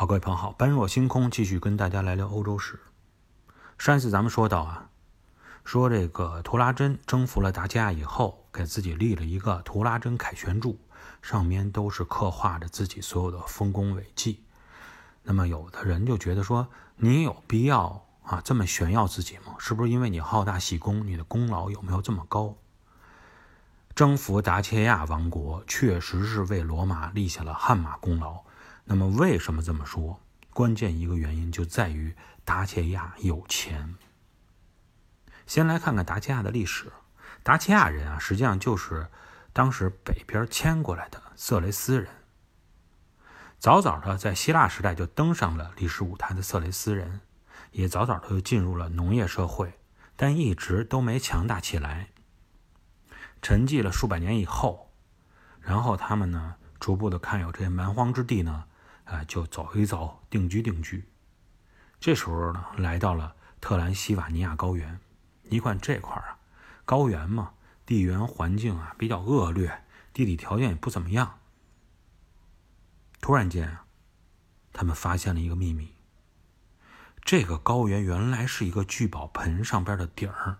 好，各位朋友好，般若星空继续跟大家来聊欧洲史。上一次咱们说到啊，说这个图拉真征服了达契亚以后，给自己立了一个图拉真凯旋柱，上面都是刻画着自己所有的丰功伟绩。那么有的人就觉得说，你有必要啊这么炫耀自己吗？是不是因为你好大喜功，你的功劳有没有这么高？征服达契亚王国确实是为罗马立下了汗马功劳。那么为什么这么说？关键一个原因就在于达契亚有钱。先来看看达契亚的历史。达契亚人啊，实际上就是当时北边迁过来的色雷斯人。早早的在希腊时代就登上了历史舞台的色雷斯人，也早早的就进入了农业社会，但一直都没强大起来。沉寂了数百年以后，然后他们呢，逐步的看有这些蛮荒之地呢。啊，就走一走，定居定居。这时候呢，来到了特兰西瓦尼亚高原。你看这块啊，高原嘛，地缘环境啊比较恶劣，地理条件也不怎么样。突然间啊，他们发现了一个秘密：这个高原原来是一个聚宝盆上边的顶儿。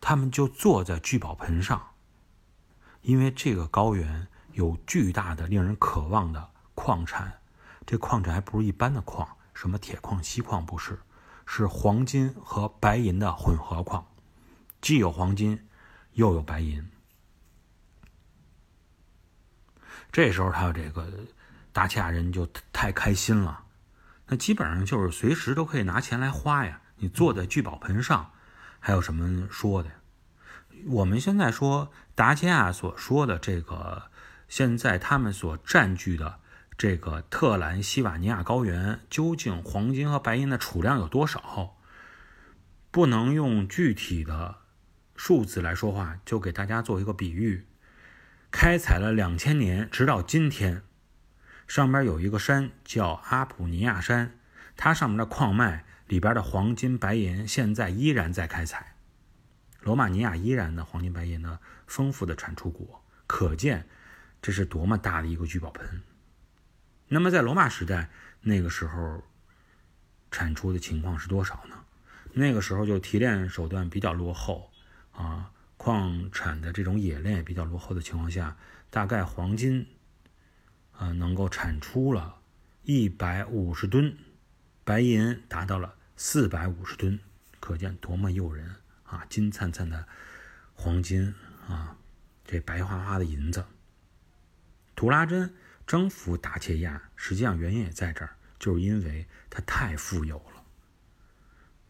他们就坐在聚宝盆上，因为这个高原有巨大的、令人渴望的矿产。这矿产还不是一般的矿，什么铁矿、锡矿不是，是黄金和白银的混合矿，既有黄金，又有白银。这时候，他这个达契亚人就太开心了，那基本上就是随时都可以拿钱来花呀。你坐在聚宝盆上，还有什么说的呀？我们现在说达契亚所说的这个，现在他们所占据的。这个特兰西瓦尼亚高原究竟黄金和白银的储量有多少？不能用具体的数字来说话，就给大家做一个比喻：开采了两千年，直到今天，上边有一个山叫阿普尼亚山，它上面的矿脉里边的黄金白银现在依然在开采，罗马尼亚依然的黄金白银的丰富的产出国，可见这是多么大的一个聚宝盆。那么在罗马时代，那个时候产出的情况是多少呢？那个时候就提炼手段比较落后啊，矿产的这种冶炼也比较落后的情况下，大概黄金啊能够产出了一百五十吨，白银达到了四百五十吨，可见多么诱人啊！金灿灿的黄金啊，这白花花的银子，图拉真。征服达契亚，实际上原因也在这儿，就是因为他太富有了。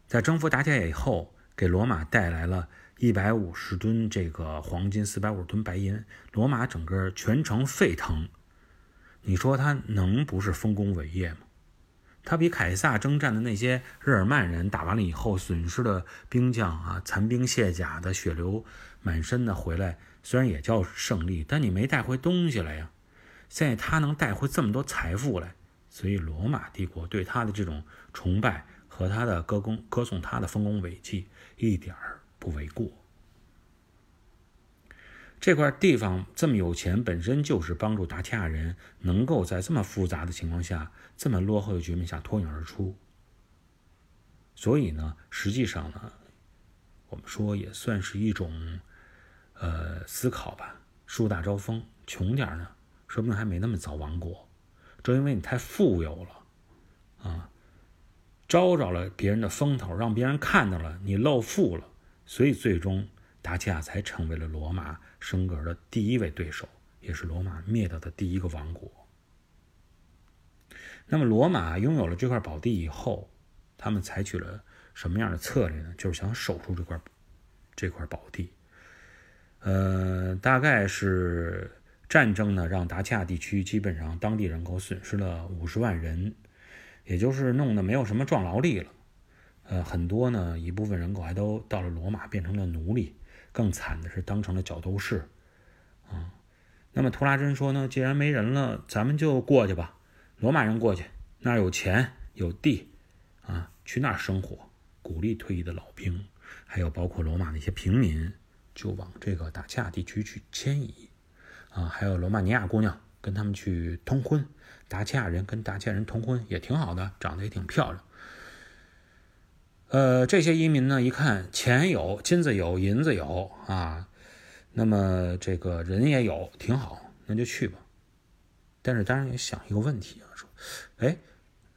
在征服达契亚以后，给罗马带来了一百五十吨这个黄金，四百五十吨白银，罗马整个全城沸腾。你说他能不是丰功伟业吗？他比凯撒征战的那些日耳曼人打完了以后，损失的兵将啊，残兵卸甲的，血流满身的回来，虽然也叫胜利，但你没带回东西来呀。现在他能带回这么多财富来，所以罗马帝国对他的这种崇拜和他的歌功歌颂他的丰功伟绩一点儿不为过。这块地方这么有钱，本身就是帮助达提亚人能够在这么复杂的情况下、这么落后的局面下脱颖而出。所以呢，实际上呢，我们说也算是一种呃思考吧。树大招风，穷点呢。说不定还没那么早亡国，正因为你太富有了，啊，招着了别人的风头，让别人看到了你露富了，所以最终达契亚才成为了罗马升格的第一位对手，也是罗马灭掉的第一个王国。那么，罗马拥有了这块宝地以后，他们采取了什么样的策略呢？就是想守住这块这块宝地，呃，大概是。战争呢，让达契亚地区基本上当地人口损失了五十万人，也就是弄得没有什么壮劳力了。呃，很多呢，一部分人口还都到了罗马变成了奴隶，更惨的是当成了角斗士。啊，那么图拉真说呢，既然没人了，咱们就过去吧。罗马人过去，那儿有钱有地，啊，去那儿生活，鼓励退役的老兵，还有包括罗马那些平民，就往这个达契亚地区去迁移。啊，还有罗马尼亚姑娘跟他们去通婚，达契亚人跟达契亚人通婚也挺好的，长得也挺漂亮。呃，这些移民呢，一看钱有，金子有，银子有啊，那么这个人也有，挺好，那就去吧。但是当然也想一个问题啊，说，哎，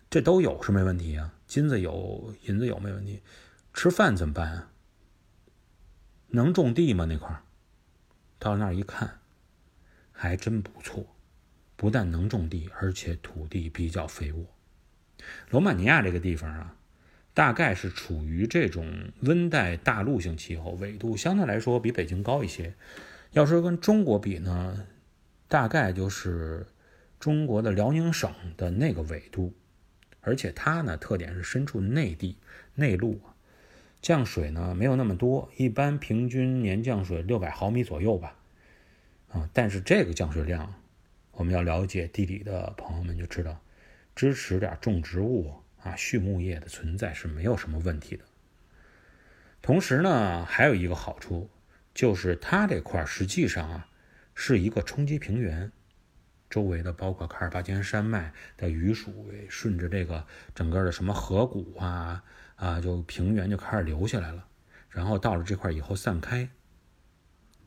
这都有是没问题啊，金子有，银子有没问题，吃饭怎么办啊？能种地吗？那块儿，到那儿一看，还真不错，不但能种地，而且土地比较肥沃。罗马尼亚这个地方啊。大概是处于这种温带大陆性气候，纬度相对来说比北京高一些。要说跟中国比呢，大概就是中国的辽宁省的那个纬度，而且它呢特点是身处内地内陆，降水呢没有那么多，一般平均年降水六百毫米左右吧。啊，但是这个降水量，我们要了解地理的朋友们就知道，支持点种植物。啊，畜牧业的存在是没有什么问题的。同时呢，还有一个好处，就是它这块实际上啊是一个冲积平原，周围的包括卡尔巴阡山脉的雨水顺着这个整个的什么河谷啊啊，就平原就开始流下来了，然后到了这块以后散开，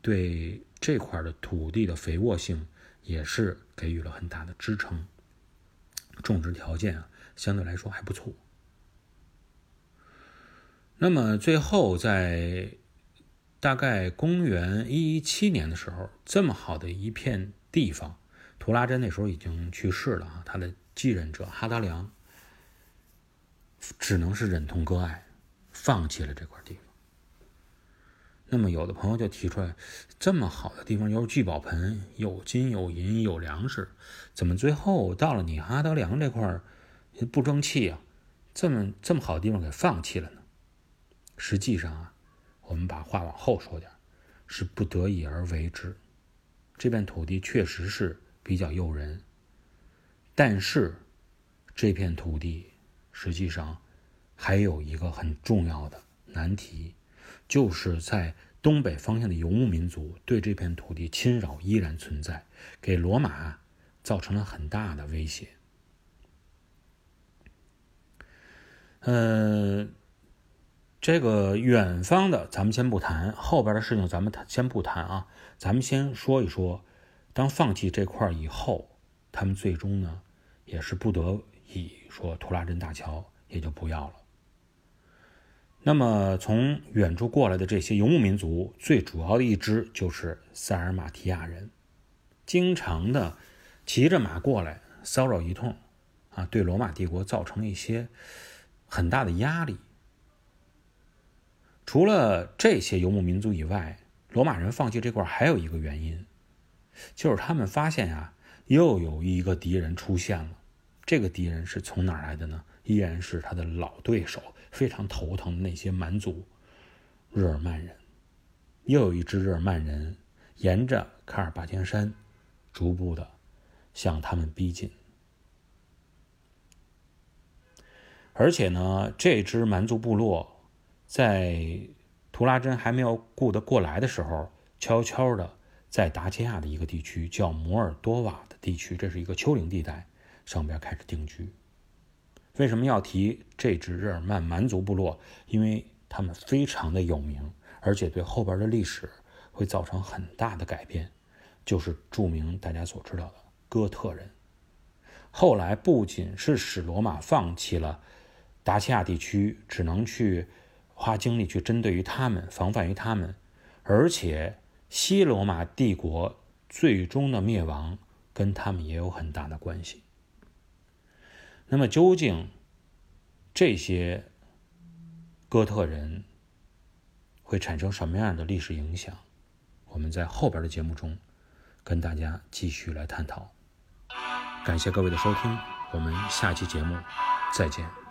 对这块的土地的肥沃性也是给予了很大的支撑，种植条件啊。相对来说还不错。那么最后，在大概公元一一七年的时候，这么好的一片地方，图拉真那时候已经去世了啊，他的继任者哈达良只能是忍痛割爱，放弃了这块地方。那么有的朋友就提出来，这么好的地方，又是聚宝盆，有金有银有粮食，怎么最后到了你哈德良这块儿？不争气啊！这么这么好的地方给放弃了呢？实际上啊，我们把话往后说点，是不得已而为之。这片土地确实是比较诱人，但是这片土地实际上还有一个很重要的难题，就是在东北方向的游牧民族对这片土地侵扰依然存在，给罗马造成了很大的威胁。嗯，这个远方的咱们先不谈，后边的事情咱们先不谈啊。咱们先说一说，当放弃这块以后，他们最终呢也是不得已说图拉真大桥也就不要了。那么从远处过来的这些游牧民族，最主要的一支就是塞尔马提亚人，经常的骑着马过来骚扰一通，啊，对罗马帝国造成一些。很大的压力。除了这些游牧民族以外，罗马人放弃这块还有一个原因，就是他们发现啊，又有一个敌人出现了。这个敌人是从哪儿来的呢？依然是他的老对手，非常头疼的那些蛮族日耳曼人。又有一支日耳曼人沿着卡尔巴阡山，逐步的向他们逼近。而且呢，这支蛮族部落在图拉真还没有顾得过来的时候，悄悄的在达契亚的一个地区叫摩尔多瓦的地区，这是一个丘陵地带，上边开始定居。为什么要提这支日耳曼蛮族部落？因为他们非常的有名，而且对后边的历史会造成很大的改变，就是著名大家所知道的哥特人。后来不仅是使罗马放弃了。达契亚地区只能去花精力去针对于他们，防范于他们，而且西罗马帝国最终的灭亡跟他们也有很大的关系。那么，究竟这些哥特人会产生什么样的历史影响？我们在后边的节目中跟大家继续来探讨。感谢各位的收听，我们下期节目再见。